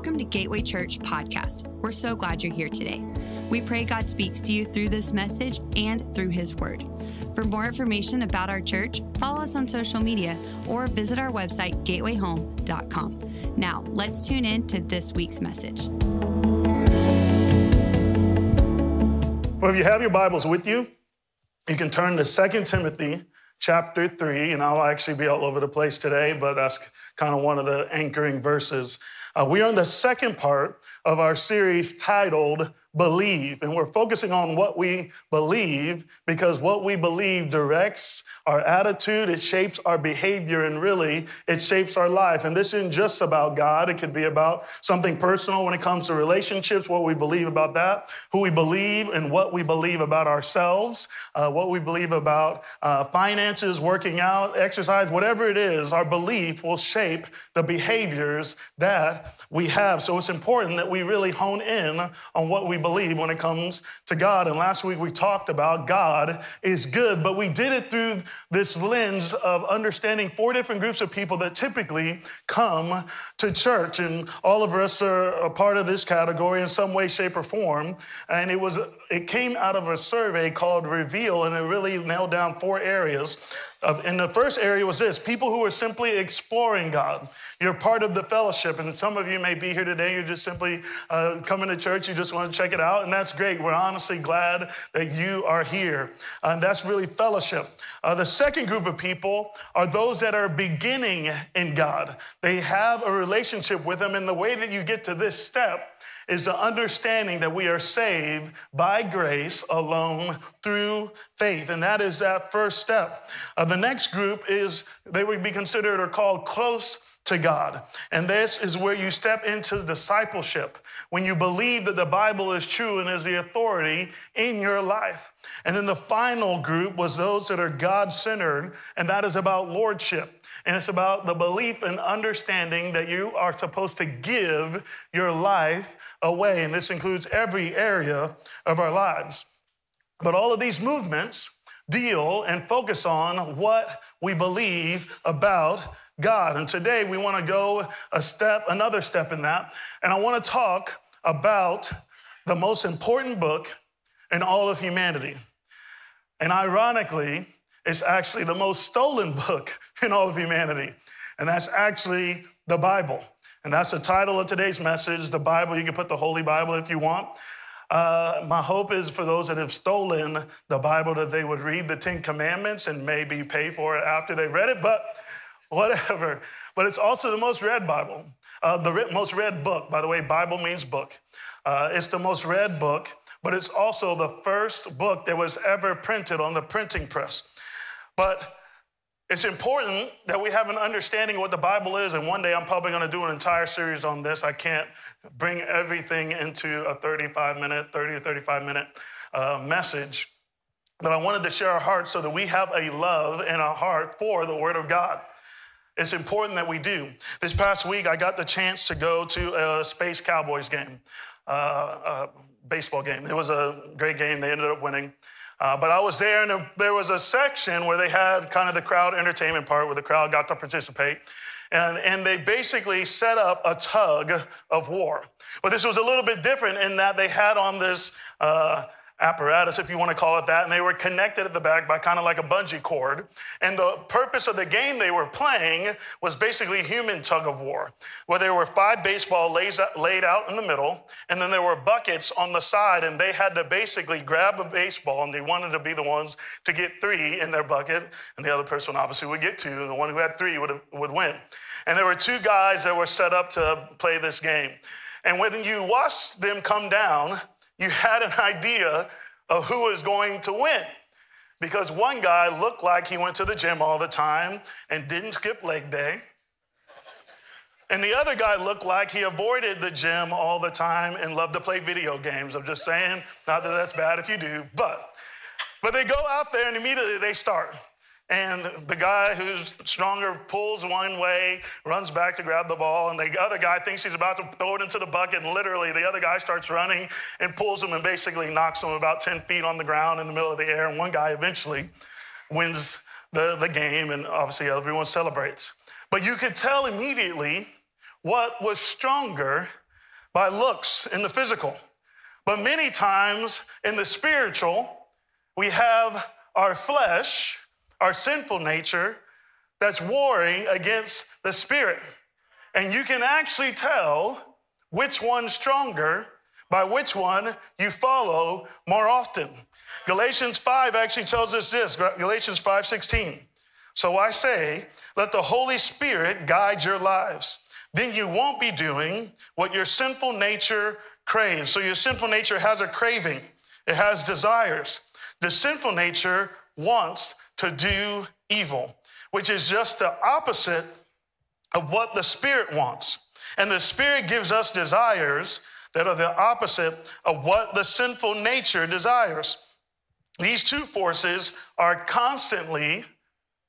Welcome to Gateway Church Podcast. We're so glad you're here today. We pray God speaks to you through this message and through His Word. For more information about our church, follow us on social media or visit our website, gatewayhome.com. Now, let's tune in to this week's message. Well, if you have your Bibles with you, you can turn to 2 Timothy chapter 3, and I'll actually be all over the place today, but that's kind of one of the anchoring verses. Uh, we are in the second part of our series titled Believe, and we're focusing on what we believe because what we believe directs our attitude, it shapes our behavior, and really it shapes our life. And this isn't just about God, it could be about something personal when it comes to relationships, what we believe about that, who we believe, and what we believe about ourselves, uh, what we believe about uh, finances, working out, exercise, whatever it is, our belief will shape the behaviors that we have. So it's important that we really hone in on what we believe when it comes to God. And last week we talked about God is good, but we did it through this lens of understanding four different groups of people that typically come to church. And all of us are a part of this category in some way, shape, or form. And it was it came out of a survey called Reveal, and it really nailed down four areas. And the first area was this people who are simply exploring God. You're part of the fellowship, and some of you may be here today. You're just simply uh, coming to church, you just want to check it out, and that's great. We're honestly glad that you are here. Uh, and that's really fellowship. Uh, the second group of people are those that are beginning in God, they have a relationship with Him, and the way that you get to this step is the understanding that we are saved by grace alone through faith. And that is that first step. Uh, the next group is, they would be considered or called close to God. And this is where you step into discipleship when you believe that the Bible is true and is the authority in your life. And then the final group was those that are God centered, and that is about lordship. And it's about the belief and understanding that you are supposed to give your life away. And this includes every area of our lives. But all of these movements deal and focus on what we believe about God. And today we want to go a step, another step in that. And I want to talk about the most important book in all of humanity. And ironically, it's actually the most stolen book in all of humanity. And that's actually the Bible. And that's the title of today's message, the Bible. You can put the Holy Bible if you want. Uh, my hope is for those that have stolen the Bible that they would read the Ten Commandments and maybe pay for it after they read it, but whatever. But it's also the most read Bible, uh, the most read book. By the way, Bible means book. Uh, it's the most read book, but it's also the first book that was ever printed on the printing press. But it's important that we have an understanding of what the Bible is. And one day I'm probably going to do an entire series on this. I can't bring everything into a 35 minute, 30 to 35 minute uh, message. But I wanted to share our hearts so that we have a love in our heart for the Word of God. It's important that we do. This past week, I got the chance to go to a Space Cowboys game, uh, a baseball game. It was a great game. They ended up winning. Uh, but I was there, and there was a section where they had kind of the crowd entertainment part where the crowd got to participate. And, and they basically set up a tug of war. But this was a little bit different in that they had on this uh, apparatus, if you want to call it that, and they were connected at the back by kind of like a bungee cord. And the purpose of the game they were playing was basically human tug of war, where there were five baseball laid out in the middle, and then there were buckets on the side, and they had to basically grab a baseball, and they wanted to be the ones to get three in their bucket, and the other person obviously would get two, and the one who had three would, would win. And there were two guys that were set up to play this game. And when you watch them come down, you had an idea of who was going to win. Because one guy looked like he went to the gym all the time and didn't skip leg day. And the other guy looked like he avoided the gym all the time and loved to play video games. I'm just saying, not that that's bad if you do, but but they go out there and immediately they start. And the guy who's stronger pulls one way, runs back to grab the ball, and the other guy thinks he's about to throw it into the bucket. And literally, the other guy starts running and pulls him and basically knocks him about 10 feet on the ground in the middle of the air. And one guy eventually wins the, the game, and obviously, everyone celebrates. But you could tell immediately what was stronger by looks in the physical. But many times in the spiritual, we have our flesh, our sinful nature, that's warring against the spirit. And you can actually tell which one's stronger by which one you follow more often. Galatians 5 actually tells us this, Galatians 5:16. So I say, let the Holy Spirit guide your lives. Then you won't be doing what your sinful nature craves. So your sinful nature has a craving. It has desires. The sinful nature wants to do evil, which is just the opposite of what the Spirit wants. And the Spirit gives us desires that are the opposite of what the sinful nature desires. These two forces are constantly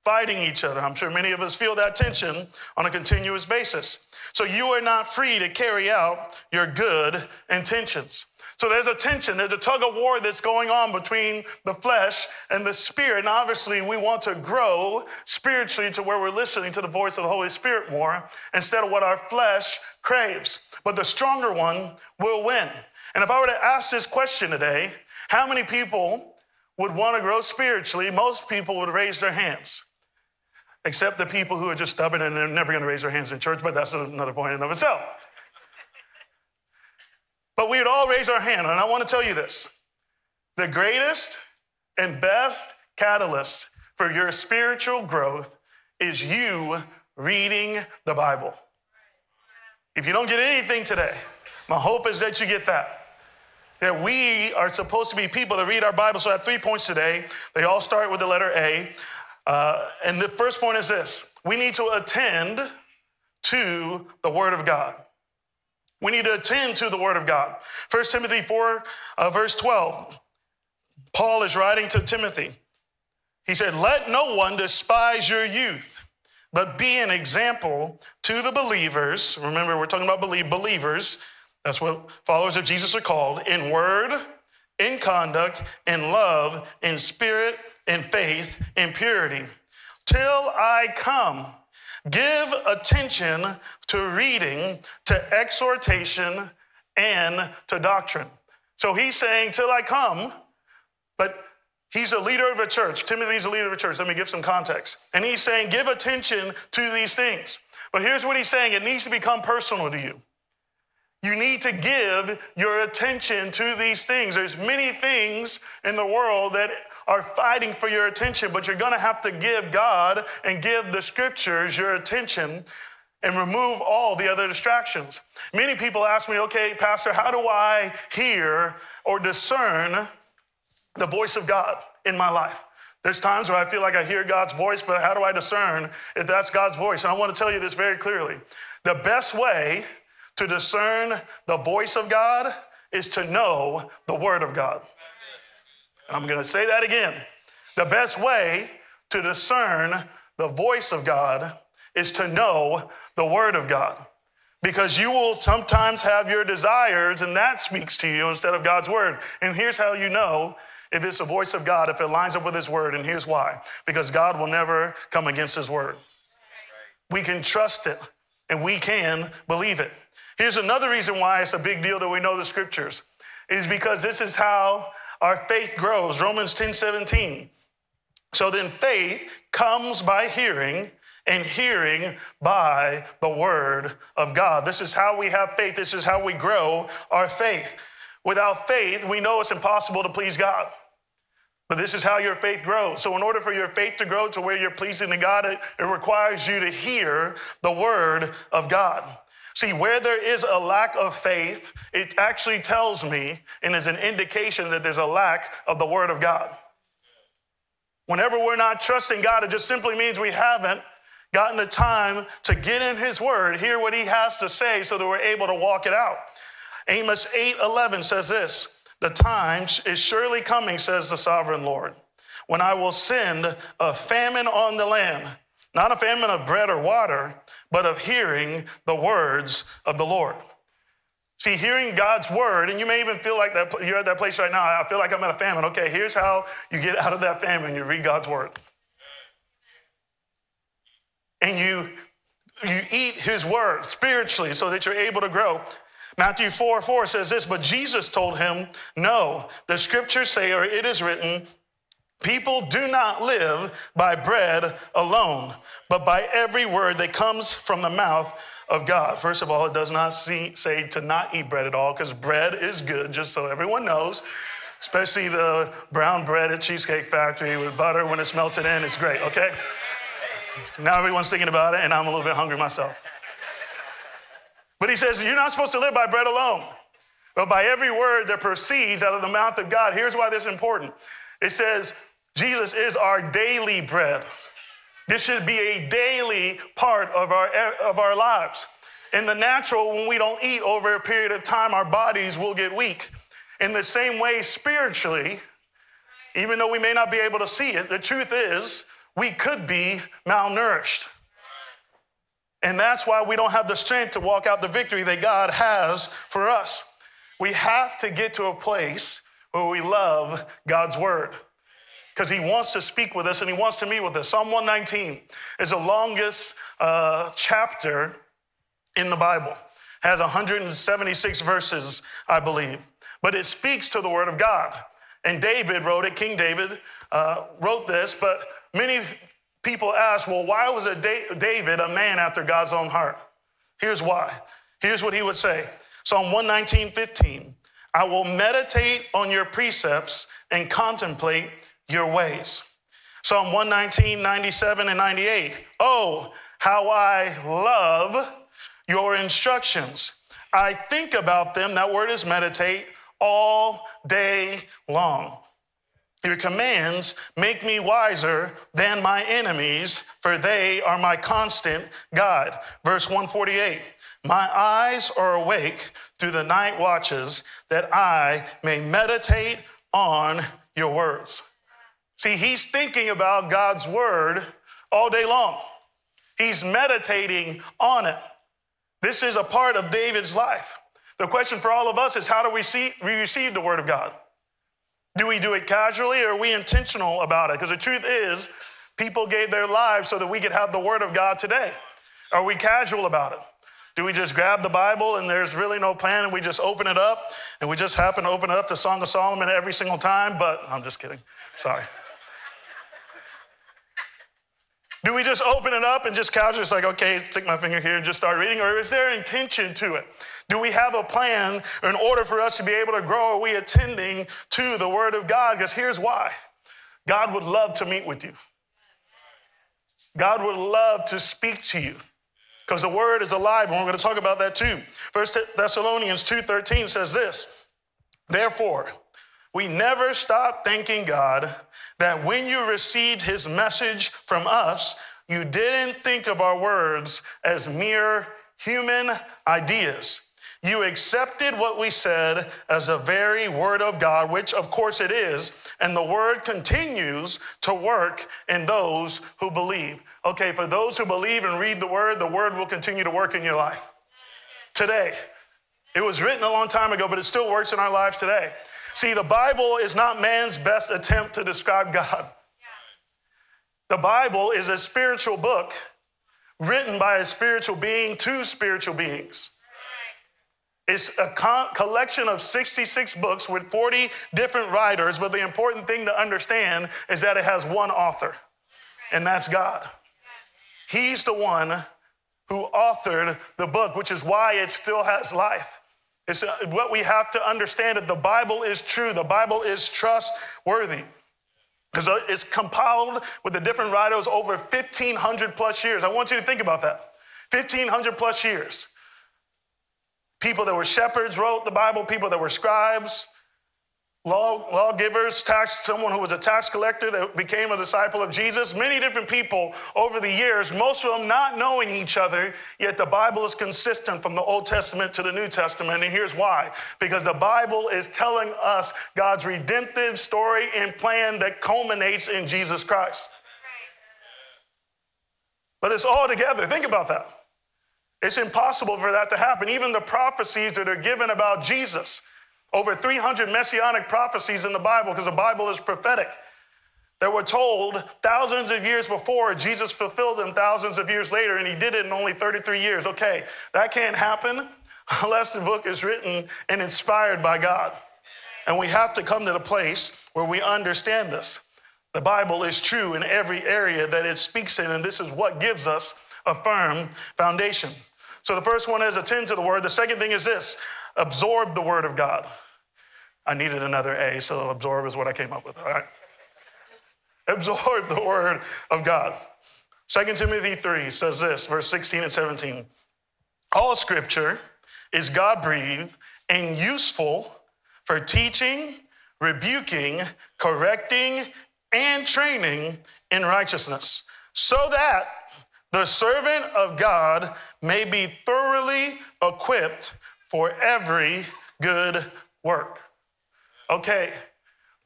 fighting each other. I'm sure many of us feel that tension on a continuous basis. So you are not free to carry out your good intentions. So there's a tension, there's a tug of war that's going on between the flesh and the spirit. And obviously, we want to grow spiritually to where we're listening to the voice of the Holy Spirit more instead of what our flesh craves. But the stronger one will win. And if I were to ask this question today, how many people would want to grow spiritually? Most people would raise their hands, except the people who are just stubborn and they're never going to raise their hands in church, but that's another point in of itself. But we would all raise our hand. And I want to tell you this the greatest and best catalyst for your spiritual growth is you reading the Bible. If you don't get anything today, my hope is that you get that. That we are supposed to be people that read our Bible. So I have three points today. They all start with the letter A. Uh, and the first point is this we need to attend to the Word of God. We need to attend to the word of God. 1 Timothy 4, uh, verse 12. Paul is writing to Timothy. He said, Let no one despise your youth, but be an example to the believers. Remember, we're talking about believe, believers. That's what followers of Jesus are called in word, in conduct, in love, in spirit, in faith, in purity. Till I come. Give attention to reading, to exhortation, and to doctrine. So he's saying, till I come, but he's a leader of a church. Timothy's a leader of a church. Let me give some context. And he's saying, give attention to these things. But here's what he's saying it needs to become personal to you. You need to give your attention to these things. There's many things in the world that are fighting for your attention, but you're going to have to give God and give the scriptures your attention and remove all the other distractions. Many people ask me, okay, Pastor, how do I hear or discern the voice of God in my life? There's times where I feel like I hear God's voice, but how do I discern if that's God's voice? And I want to tell you this very clearly. The best way to discern the voice of God is to know the Word of God. I'm going to say that again. The best way to discern the voice of God is to know the Word of God. Because you will sometimes have your desires, and that speaks to you instead of God's Word. And here's how you know if it's the voice of God, if it lines up with His Word, and here's why because God will never come against His Word. We can trust it, and we can believe it. Here's another reason why it's a big deal that we know the Scriptures, is because this is how our faith grows. Romans 10 17. So then faith comes by hearing, and hearing by the word of God. This is how we have faith. This is how we grow our faith. Without faith, we know it's impossible to please God. But this is how your faith grows. So, in order for your faith to grow to where you're pleasing to God, it, it requires you to hear the word of God. See, where there is a lack of faith, it actually tells me and is an indication that there's a lack of the Word of God. Whenever we're not trusting God, it just simply means we haven't gotten the time to get in His Word, hear what He has to say, so that we're able to walk it out. Amos 8 11 says this The time is surely coming, says the sovereign Lord, when I will send a famine on the land, not a famine of bread or water but of hearing the words of the Lord. See, hearing God's word, and you may even feel like that you're at that place right now. I feel like I'm in a famine. Okay, here's how you get out of that famine. You read God's word. And you you eat his word spiritually so that you're able to grow. Matthew 4 4 says this, but Jesus told him, No, the scriptures say, or it is written, People do not live by bread alone, but by every word that comes from the mouth of God. First of all, it does not see, say to not eat bread at all, because bread is good, just so everyone knows, especially the brown bread at Cheesecake Factory with butter when it's melted in. It's great, okay? Now everyone's thinking about it, and I'm a little bit hungry myself. But he says, You're not supposed to live by bread alone, but by every word that proceeds out of the mouth of God. Here's why this is important it says, Jesus is our daily bread. This should be a daily part of our, of our lives. In the natural, when we don't eat over a period of time, our bodies will get weak. In the same way, spiritually, even though we may not be able to see it, the truth is we could be malnourished. And that's why we don't have the strength to walk out the victory that God has for us. We have to get to a place where we love God's word because he wants to speak with us and he wants to meet with us. Psalm 119 is the longest uh, chapter in the Bible, has 176 verses, I believe, but it speaks to the word of God. And David wrote it, King David uh, wrote this, but many people ask, well, why was a David a man after God's own heart? Here's why. Here's what he would say Psalm 119, 15. I will meditate on your precepts and contemplate your ways. Psalm 119, 97, and 98. Oh, how I love your instructions. I think about them, that word is meditate, all day long. Your commands make me wiser than my enemies, for they are my constant God. Verse 148 My eyes are awake through the night watches, that I may meditate on your words. See, he's thinking about God's word all day long, he's meditating on it. This is a part of David's life. The question for all of us is how do we, see, we receive the word of God? Do we do it casually or are we intentional about it? Because the truth is, people gave their lives so that we could have the word of God today. Are we casual about it? Do we just grab the Bible and there's really no plan and we just open it up and we just happen to open up to Song of Solomon every single time? But I'm just kidding. Sorry. Do we just open it up and just casually, it's like, okay, stick my finger here and just start reading? Or is there intention to it? Do we have a plan in order for us to be able to grow? Are we attending to the Word of God? Because here's why God would love to meet with you, God would love to speak to you. Because the word is alive, and we're going to talk about that too. First Thessalonians 2:13 says this: Therefore, we never stop thanking God that when you received his message from us, you didn't think of our words as mere human ideas. You accepted what we said as the very word of God, which of course it is, and the word continues to work in those who believe. Okay, for those who believe and read the word, the word will continue to work in your life today. It was written a long time ago, but it still works in our lives today. See, the Bible is not man's best attempt to describe God. The Bible is a spiritual book written by a spiritual being to spiritual beings. It's a co- collection of 66 books with 40 different writers, but the important thing to understand is that it has one author, and that's God. He's the one who authored the book, which is why it still has life. It's uh, what we have to understand that the Bible is true, the Bible is trustworthy. Because uh, it's compiled with the different writers over 1,500 plus years. I want you to think about that. 1,500 plus years. People that were shepherds wrote the Bible, people that were scribes, law, lawgivers, tax, someone who was a tax collector that became a disciple of Jesus, many different people over the years, most of them not knowing each other, yet the Bible is consistent from the Old Testament to the New Testament. And here's why because the Bible is telling us God's redemptive story and plan that culminates in Jesus Christ. But it's all together. Think about that. It's impossible for that to happen. Even the prophecies that are given about Jesus over 300 messianic prophecies in the Bible because the Bible is prophetic that were told thousands of years before. Jesus fulfilled them thousands of years later, and he did it in only 33 years. Okay, that can't happen. unless the book is written and inspired by God. And we have to come to the place where we understand this. The Bible is true in every area that it speaks in, and this is what gives us a firm foundation. So the first one is attend to the word. The second thing is this absorb the word of God. I needed another A, so absorb is what I came up with, all right? Absorb the word of God. 2 Timothy 3 says this, verse 16 and 17. All scripture is God breathed and useful for teaching, rebuking, correcting, and training in righteousness, so that the servant of God may be thoroughly equipped for every good work. Okay,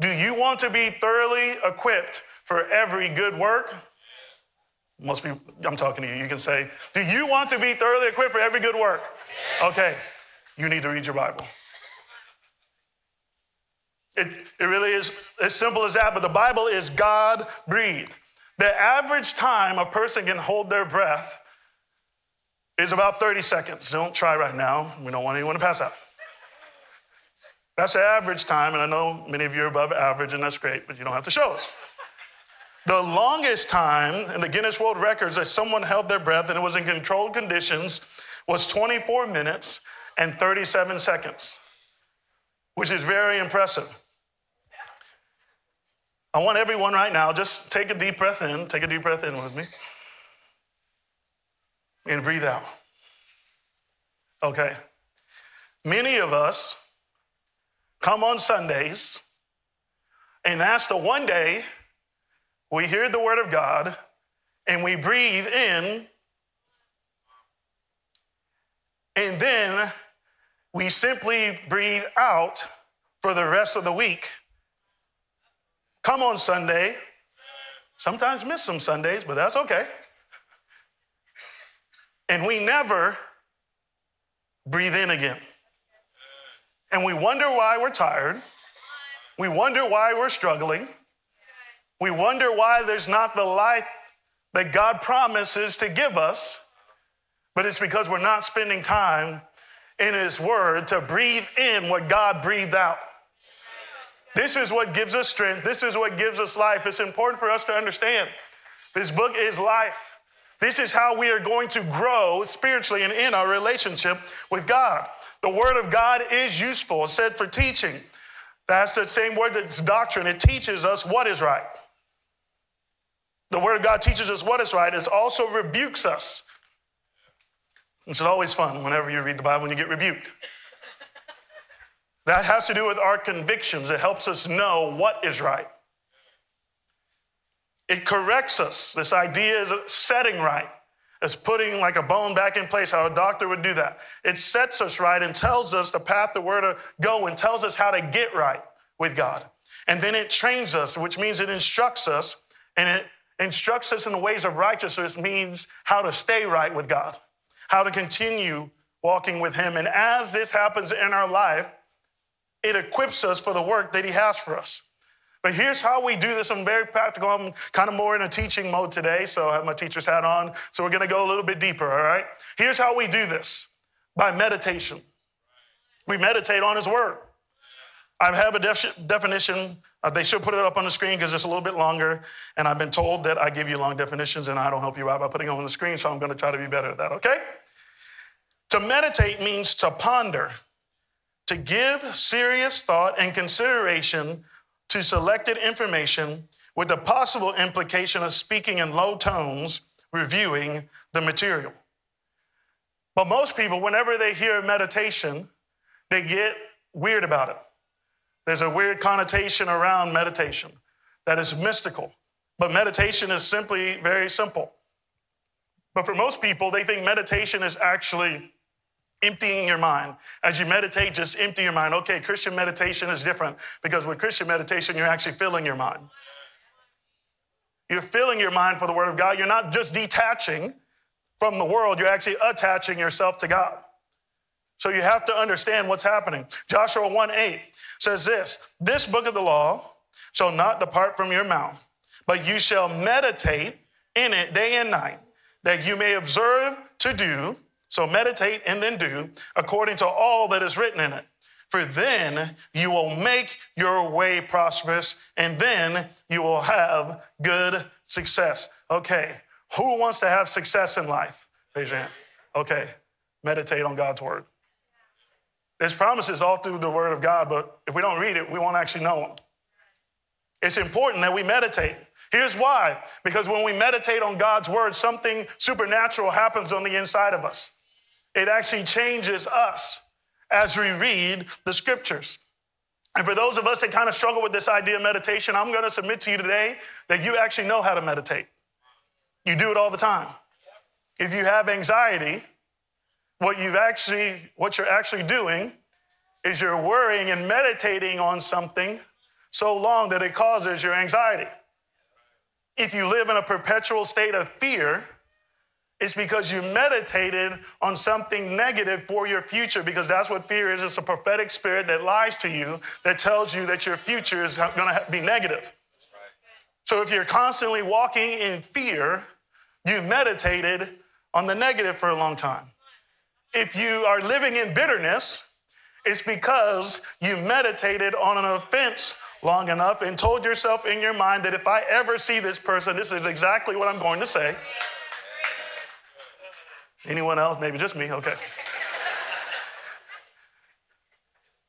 do you want to be thoroughly equipped for every good work? Most people, I'm talking to you, you can say, Do you want to be thoroughly equipped for every good work? Okay, you need to read your Bible. It, it really is as simple as that, but the Bible is God breathed. The average time a person can hold their breath is about 30 seconds. Don't try right now. We don't want anyone to pass out. That's the average time, and I know many of you are above average, and that's great, but you don't have to show us. The longest time in the Guinness World Records that someone held their breath and it was in controlled conditions was 24 minutes and 37 seconds, which is very impressive. I want everyone right now, just take a deep breath in, take a deep breath in with me, and breathe out. Okay. Many of us come on Sundays, and that's the one day we hear the word of God and we breathe in, and then we simply breathe out for the rest of the week come on Sunday. Sometimes miss some Sundays, but that's okay. And we never breathe in again. And we wonder why we're tired. We wonder why we're struggling. We wonder why there's not the light that God promises to give us. But it's because we're not spending time in His Word to breathe in what God breathed out. This is what gives us strength. This is what gives us life. It's important for us to understand. This book is life. This is how we are going to grow spiritually and in our relationship with God. The Word of God is useful, it's said for teaching. That's the same word that's doctrine. It teaches us what is right. The Word of God teaches us what is right. It also rebukes us. It's always fun whenever you read the Bible and you get rebuked. That has to do with our convictions. It helps us know what is right. It corrects us. This idea is setting right. It's putting like a bone back in place, how a doctor would do that. It sets us right and tells us the path that we're to go and tells us how to get right with God. And then it trains us, which means it instructs us, and it instructs us in the ways of righteousness, means how to stay right with God, how to continue walking with Him. And as this happens in our life, it equips us for the work that He has for us. But here's how we do this. I'm very practical. I'm kind of more in a teaching mode today, so I have my teacher's hat on. So we're going to go a little bit deeper, all right? Here's how we do this by meditation. We meditate on His Word. I have a def- definition. Uh, they should put it up on the screen because it's a little bit longer. And I've been told that I give you long definitions and I don't help you out by putting them on the screen, so I'm going to try to be better at that, okay? To meditate means to ponder, to give serious thought and consideration to selected information with the possible implication of speaking in low tones, reviewing the material. But most people, whenever they hear meditation, they get weird about it. There's a weird connotation around meditation that is mystical. But meditation is simply very simple. But for most people, they think meditation is actually emptying your mind. As you meditate, just empty your mind. Okay, Christian meditation is different because with Christian meditation, you're actually filling your mind. You're filling your mind for the Word of God. You're not just detaching from the world, you're actually attaching yourself to God. So you have to understand what's happening. Joshua 1 8 says this This book of the law shall not depart from your mouth, but you shall meditate in it day and night, that you may observe to do So meditate and then do according to all that is written in it. For then you will make your way prosperous, and then you will have good success. Okay, who wants to have success in life? Raise your hand. Okay, meditate on God's word. There's promises all through the word of God, but if we don't read it, we won't actually know them. It's important that we meditate. Here's why because when we meditate on God's word, something supernatural happens on the inside of us. It actually changes us as we read the scriptures. And for those of us that kind of struggle with this idea of meditation, I'm going to submit to you today that you actually know how to meditate. You do it all the time. If you have anxiety, what you've actually what you're actually doing is you're worrying and meditating on something so long that it causes your anxiety. If you live in a perpetual state of fear, it's because you meditated on something negative for your future, because that's what fear is. It's a prophetic spirit that lies to you, that tells you that your future is going to be negative. So if you're constantly walking in fear, you meditated on the negative for a long time. If you are living in bitterness, it's because you meditated on an offense long enough and told yourself in your mind that if I ever see this person, this is exactly what I'm going to say. Anyone else? Maybe just me. Okay.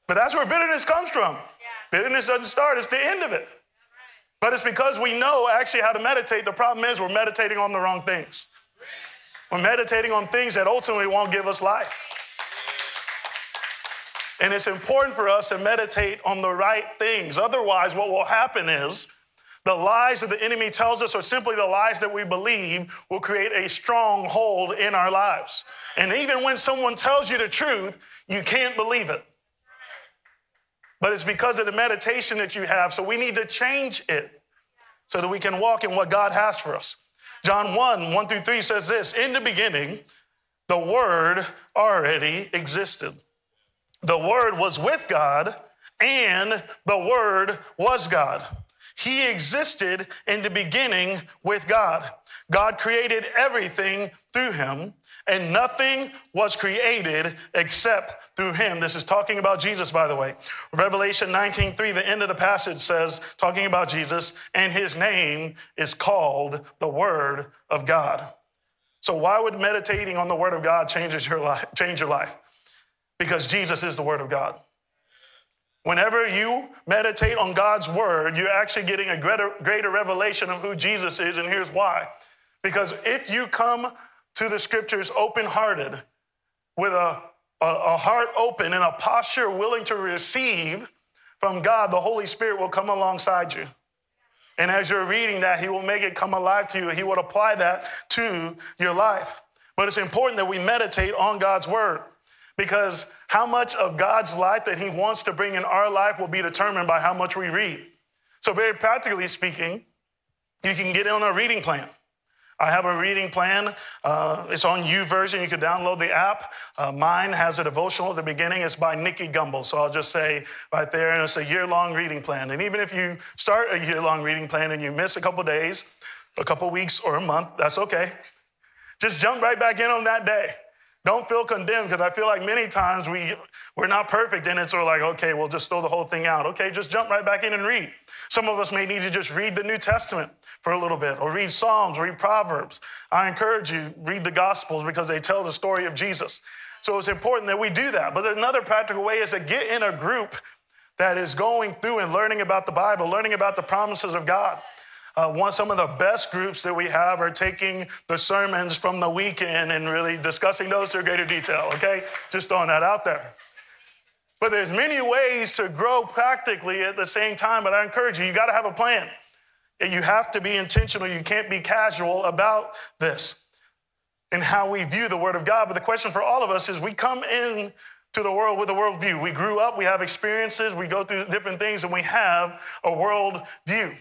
but that's where bitterness comes from. Yeah. Bitterness doesn't start, it's the end of it. But it's because we know actually how to meditate. The problem is we're meditating on the wrong things. We're meditating on things that ultimately won't give us life. And it's important for us to meditate on the right things. Otherwise, what will happen is the lies that the enemy tells us, or simply the lies that we believe, will create a stronghold in our lives. And even when someone tells you the truth, you can't believe it. But it's because of the meditation that you have. So we need to change it so that we can walk in what God has for us. John 1 1 through 3 says this In the beginning, the Word already existed. The Word was with God, and the Word was God. He existed in the beginning with God. God created everything through him, and nothing was created except through him. This is talking about Jesus, by the way. Revelation 19:3, the end of the passage says, talking about Jesus, and his name is called the Word of God. So why would meditating on the Word of God change your life? because Jesus is the Word of God. Whenever you meditate on God's Word, you're actually getting a greater, greater revelation of who Jesus is, and here's why. Because if you come to the scriptures open hearted, with a, a, a heart open and a posture willing to receive from God, the Holy Spirit will come alongside you. And as you're reading that, He will make it come alive to you. He will apply that to your life. But it's important that we meditate on God's Word. Because how much of God's life that He wants to bring in our life will be determined by how much we read. So, very practically speaking, you can get on a reading plan. I have a reading plan. Uh, it's on YouVersion. You can download the app. Uh, mine has a devotional at the beginning. It's by Nicky Gumbel. So I'll just say right there, and it's a year long reading plan. And even if you start a year long reading plan and you miss a couple days, a couple weeks, or a month, that's okay. Just jump right back in on that day. Don't feel condemned because I feel like many times we, we're not perfect in it. So we're like, okay, we'll just throw the whole thing out. Okay, just jump right back in and read. Some of us may need to just read the New Testament for a little bit or read Psalms, read Proverbs. I encourage you, read the Gospels because they tell the story of Jesus. So it's important that we do that. But another practical way is to get in a group that is going through and learning about the Bible, learning about the promises of God. Uh, one, some of the best groups that we have are taking the sermons from the weekend and really discussing those in greater detail, okay? Just throwing that out there. But there's many ways to grow practically at the same time, but I encourage you, you got to have a plan. You have to be intentional. You can't be casual about this and how we view the Word of God. But the question for all of us is we come in to the world with a worldview. We grew up, we have experiences, we go through different things, and we have a world view.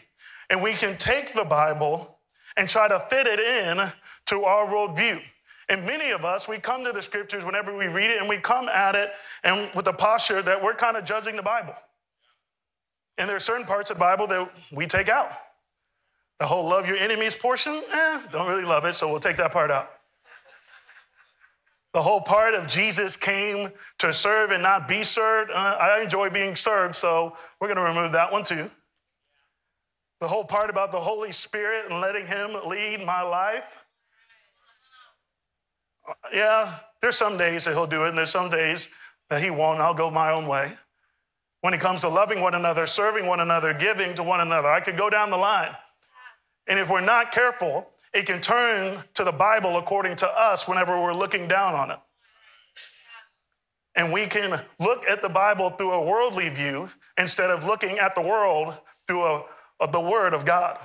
And we can take the Bible and try to fit it in to our worldview. And many of us, we come to the scriptures whenever we read it and we come at it and with the posture that we're kind of judging the Bible. And there are certain parts of the Bible that we take out. The whole love your enemies portion, eh, don't really love it, so we'll take that part out. The whole part of Jesus came to serve and not be served. Uh, I enjoy being served, so we're going to remove that one too. The whole part about the Holy Spirit and letting Him lead my life. Yeah, there's some days that He'll do it, and there's some days that He won't. I'll go my own way. When it comes to loving one another, serving one another, giving to one another, I could go down the line. And if we're not careful, it can turn to the Bible according to us whenever we're looking down on it. And we can look at the Bible through a worldly view instead of looking at the world through a, a, the Word of God.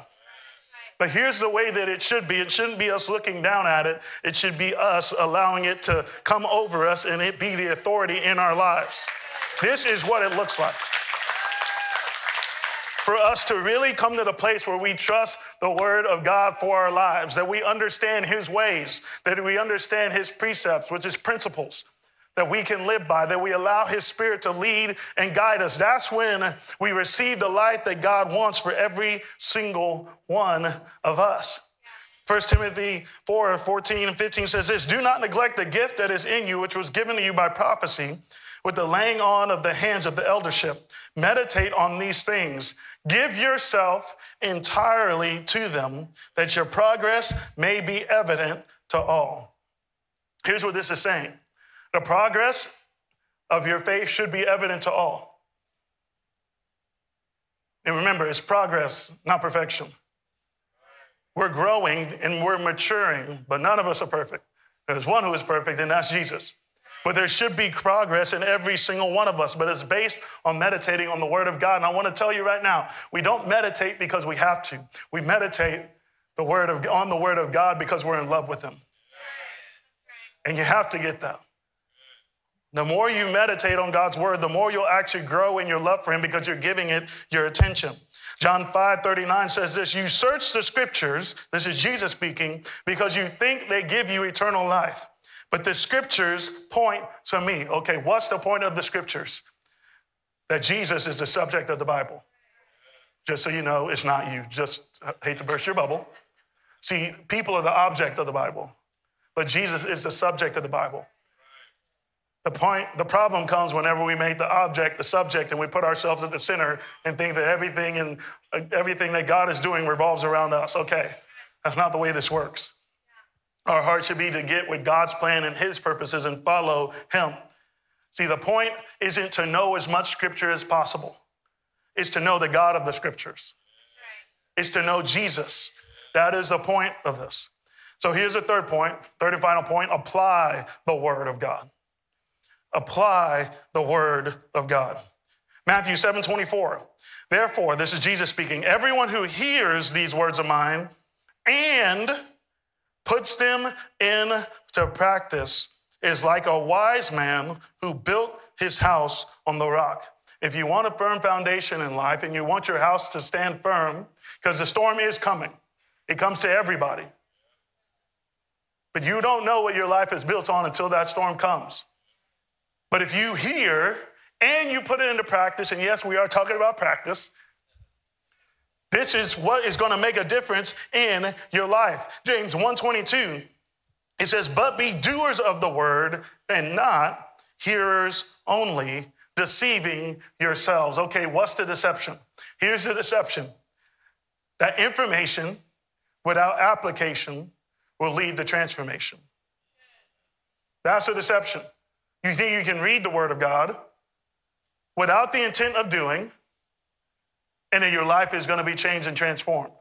But here's the way that it should be. It shouldn't be us looking down at it, it should be us allowing it to come over us and it be the authority in our lives. This is what it looks like. For us to really come to the place where we trust the word of God for our lives, that we understand his ways, that we understand his precepts, which is principles that we can live by, that we allow his spirit to lead and guide us. That's when we receive the life that God wants for every single one of us. 1 Timothy 4 14 and 15 says this Do not neglect the gift that is in you, which was given to you by prophecy, with the laying on of the hands of the eldership. Meditate on these things Give yourself entirely to them, that your progress may be evident to all. Here's what this is saying the progress of your faith should be evident to all. And remember, it's progress, not perfection. We're growing and we're maturing, but none of us are perfect. There's one who is perfect, and that's Jesus. But there should be progress in every single one of us, but it's based on meditating on the Word of God. And I want to tell you right now, we don't meditate because we have to. We meditate the word of, on the Word of God because we're in love with Him. And you have to get that. The more you meditate on God's Word, the more you'll actually grow in your love for Him because you're giving it your attention. John 5 39 says this You search the scriptures, this is Jesus speaking, because you think they give you eternal life. But the scriptures point to me. Okay, what's the point of the scriptures? That Jesus is the subject of the Bible. Just so you know, it's not you. Just uh, hate to burst your bubble. See, people are the object of the Bible, but Jesus is the subject of the Bible. The point, the problem comes whenever we make the object the subject and we put ourselves at the center and think that everything and uh, everything that God is doing revolves around us. Okay, that's not the way this works. Our heart should be to get with God's plan and His purposes and follow Him. See, the point isn't to know as much scripture as possible, it's to know the God of the scriptures, it's to know Jesus. That is the point of this. So here's the third point, third and final point apply the word of God. Apply the word of God. Matthew 7 24. Therefore, this is Jesus speaking, everyone who hears these words of mine and puts them into practice is like a wise man who built his house on the rock. If you want a firm foundation in life and you want your house to stand firm, because the storm is coming, it comes to everybody. But you don't know what your life is built on until that storm comes. But if you hear and you put it into practice, and yes, we are talking about practice, this is what is going to make a difference in your life. James 122, it says, But be doers of the word and not hearers only, deceiving yourselves. Okay, what's the deception? Here's the deception that information without application will lead to transformation. That's a deception. You think you can read the word of God without the intent of doing, and then your life is going to be changed and transformed.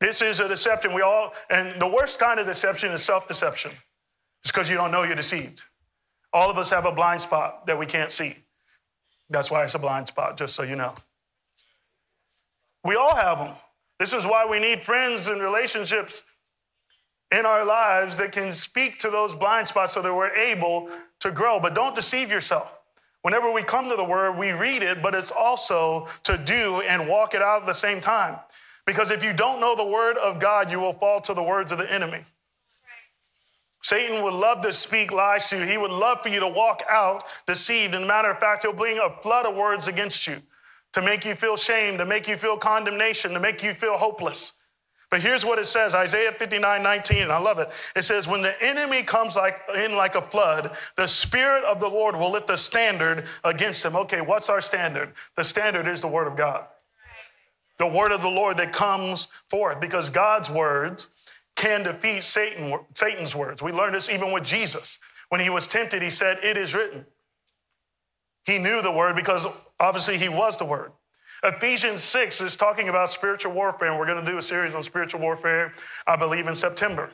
This is a deception. We all, and the worst kind of deception is self deception. It's because you don't know you're deceived. All of us have a blind spot that we can't see. That's why it's a blind spot, just so you know. We all have them. This is why we need friends and relationships in our lives that can speak to those blind spots so that we're able to grow. But don't deceive yourself. Whenever we come to the word, we read it, but it's also to do and walk it out at the same time. Because if you don't know the word of God, you will fall to the words of the enemy. Satan would love to speak lies to you. He would love for you to walk out deceived. And matter of fact, he'll bring a flood of words against you to make you feel shame, to make you feel condemnation, to make you feel hopeless. But here's what it says Isaiah 59 19, and I love it. It says, When the enemy comes like, in like a flood, the Spirit of the Lord will lift a standard against him. Okay, what's our standard? The standard is the Word of God. The Word of the Lord that comes forth, because God's words can defeat Satan, Satan's words. We learned this even with Jesus. When he was tempted, he said, It is written. He knew the Word because obviously he was the Word. Ephesians 6 is talking about spiritual warfare, and we're going to do a series on spiritual warfare, I believe, in September.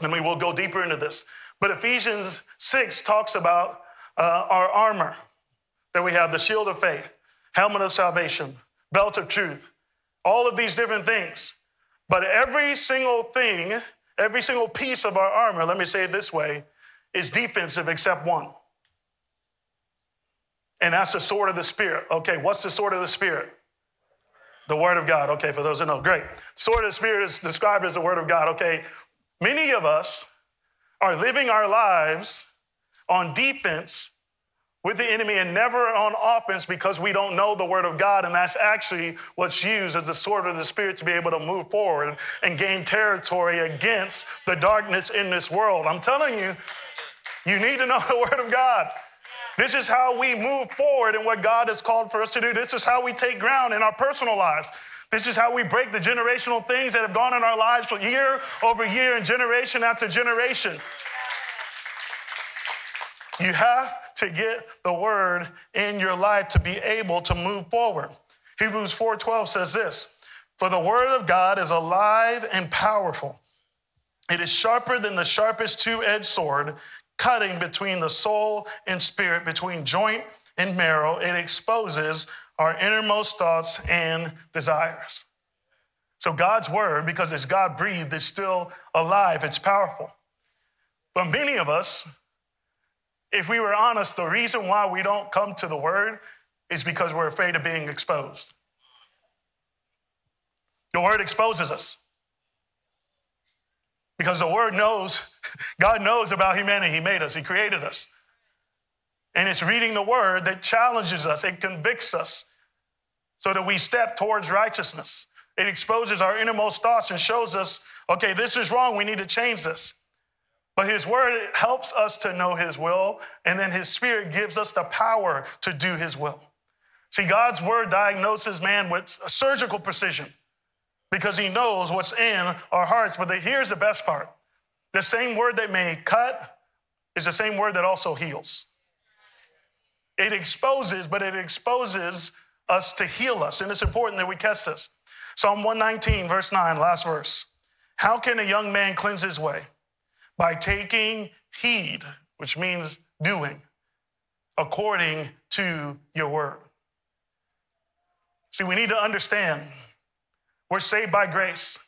And we will go deeper into this. But Ephesians 6 talks about uh, our armor that we have the shield of faith, helmet of salvation, belt of truth, all of these different things. But every single thing, every single piece of our armor, let me say it this way, is defensive except one. And that's the sword of the Spirit. Okay, what's the sword of the Spirit? The Word of God. Okay, for those who know, great. Sword of the Spirit is described as the Word of God. Okay, many of us are living our lives on defense with the enemy and never on offense because we don't know the Word of God. And that's actually what's used as the sword of the Spirit to be able to move forward and gain territory against the darkness in this world. I'm telling you, you need to know the Word of God. This is how we move forward in what God has called for us to do. This is how we take ground in our personal lives. This is how we break the generational things that have gone in our lives for year over year and generation after generation. You have to get the word in your life to be able to move forward. Hebrews 4:12 says this, "For the word of God is alive and powerful. It is sharper than the sharpest two-edged sword, cutting between the soul and spirit, between joint and marrow. It exposes our innermost thoughts and desires. So, God's word, because it's God breathed, is still alive, it's powerful. But many of us, if we were honest, the reason why we don't come to the word is because we're afraid of being exposed. The word exposes us. Because the word knows, God knows about humanity. He made us, He created us. And it's reading the word that challenges us, it convicts us so that we step towards righteousness. It exposes our innermost thoughts and shows us, okay, this is wrong. We need to change this. But his word helps us to know his will, and then his spirit gives us the power to do his will. See, God's word diagnoses man with surgical precision because he knows what's in our hearts. But the, here's the best part the same word that may cut is the same word that also heals. It exposes, but it exposes us to heal us. And it's important that we catch this. Psalm 119, verse 9, last verse. How can a young man cleanse his way? By taking heed, which means doing, according to your word. See, we need to understand we're saved by grace.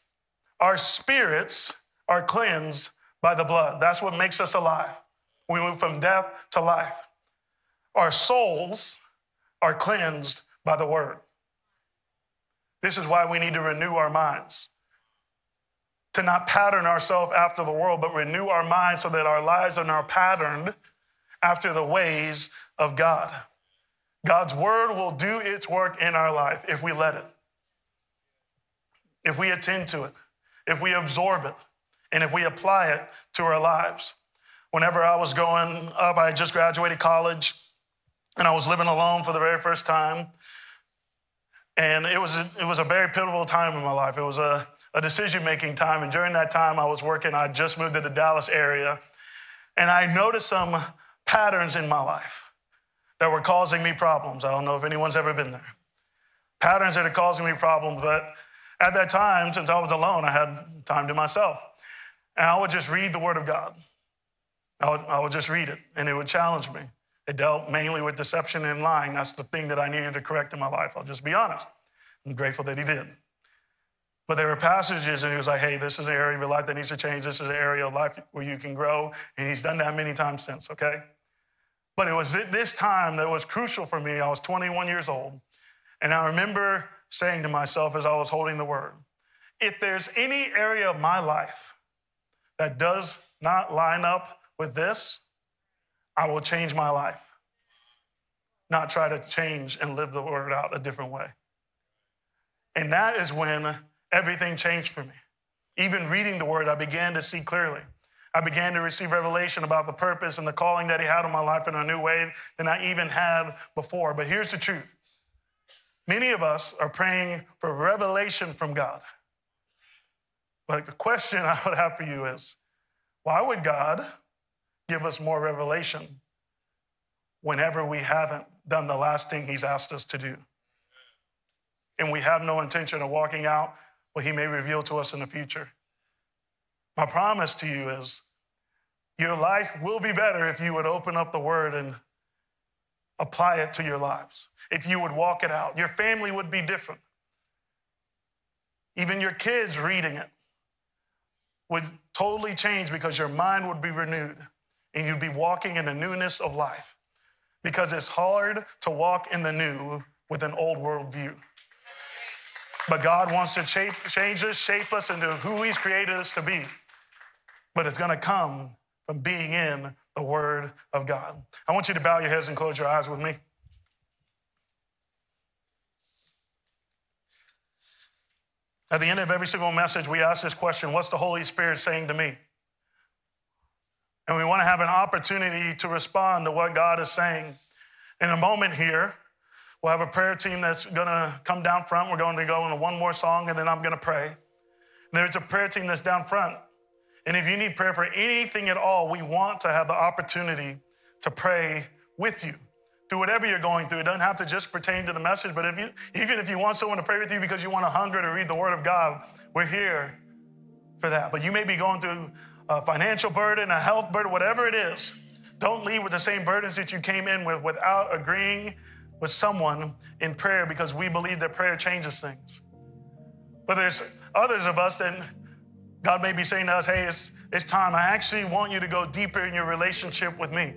Our spirits are cleansed by the blood. That's what makes us alive. We move from death to life. Our souls are cleansed by the word. This is why we need to renew our minds. To not pattern ourselves after the world, but renew our minds so that our lives are now patterned after the ways of God. God's word will do its work in our life if we let it if we attend to it, if we absorb it, and if we apply it to our lives. Whenever I was growing up, I just graduated college and I was living alone for the very first time. And it was a, it was a very pivotal time in my life. It was a, a decision making time. And during that time, I was working, I just moved to the Dallas area. And I noticed some patterns in my life that were causing me problems. I don't know if anyone's ever been there. Patterns that are causing me problems, but at that time, since I was alone, I had time to myself. And I would just read the Word of God. I would, I would just read it, and it would challenge me. It dealt mainly with deception and lying. That's the thing that I needed to correct in my life. I'll just be honest. I'm grateful that he did. But there were passages, and he was like, hey, this is an area of your life that needs to change. This is an area of life where you can grow. And he's done that many times since, okay? But it was this time that was crucial for me. I was 21 years old. And I remember saying to myself as I was holding the word if there's any area of my life that does not line up with this, I will change my life, not try to change and live the word out a different way. And that is when everything changed for me. Even reading the word, I began to see clearly. I began to receive revelation about the purpose and the calling that He had on my life in a new way than I even had before. But here's the truth many of us are praying for revelation from God. But the question I would have for you is why would God give us more revelation whenever we haven't done the last thing He's asked us to do? And we have no intention of walking out what He may reveal to us in the future. My promise to you is your life will be better if you would open up the word and apply it to your lives. If you would walk it out, your family would be different. Even your kids reading it would totally change because your mind would be renewed and you'd be walking in the newness of life. Because it's hard to walk in the new with an old world view. But God wants to shape, change us, shape us into who He's created us to be but it's going to come from being in the Word of God. I want you to bow your heads and close your eyes with me. At the end of every single message, we ask this question What's the Holy Spirit saying to me? And we want to have an opportunity to respond to what God is saying. In a moment here, we'll have a prayer team that's going to come down front. We're going to go into one more song, and then I'm going to pray. And there's a prayer team that's down front and if you need prayer for anything at all, we want to have the opportunity to pray with you through whatever you're going through. It doesn't have to just pertain to the message, but if you, even if you want someone to pray with you because you want to hunger to read the Word of God, we're here for that. But you may be going through a financial burden, a health burden, whatever it is. Don't leave with the same burdens that you came in with without agreeing with someone in prayer because we believe that prayer changes things. But there's others of us that God may be saying to us, hey, it's, it's time. I actually want you to go deeper in your relationship with me.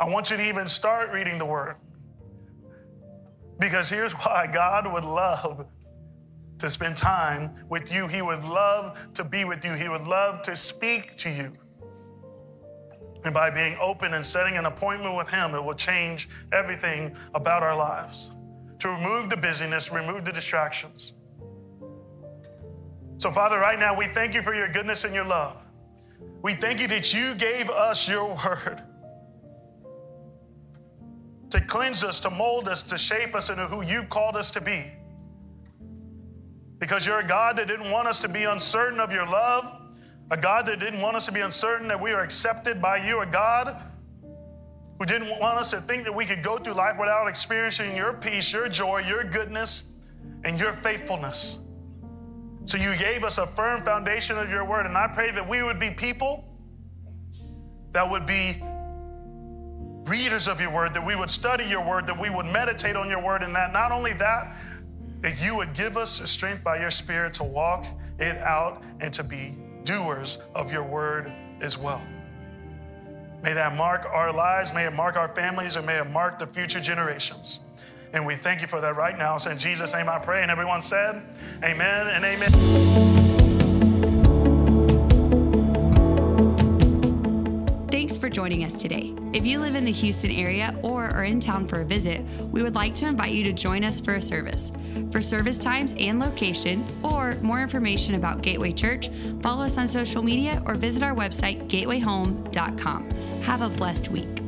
I want you to even start reading the Word. Because here's why God would love to spend time with you. He would love to be with you. He would love to speak to you. And by being open and setting an appointment with Him, it will change everything about our lives. To remove the busyness, remove the distractions. So, Father, right now we thank you for your goodness and your love. We thank you that you gave us your word to cleanse us, to mold us, to shape us into who you called us to be. Because you're a God that didn't want us to be uncertain of your love, a God that didn't want us to be uncertain that we are accepted by you, a God who didn't want us to think that we could go through life without experiencing your peace, your joy, your goodness, and your faithfulness. So you gave us a firm foundation of your word. And I pray that we would be people that would be readers of your word, that we would study your word, that we would meditate on your word, and that not only that, that you would give us the strength by your spirit to walk it out and to be doers of your word as well. May that mark our lives, may it mark our families, and may it mark the future generations. And we thank you for that right now. So in Jesus' name I pray. And everyone said, Amen and amen. Thanks for joining us today. If you live in the Houston area or are in town for a visit, we would like to invite you to join us for a service. For service times and location, or more information about Gateway Church, follow us on social media or visit our website, gatewayhome.com. Have a blessed week.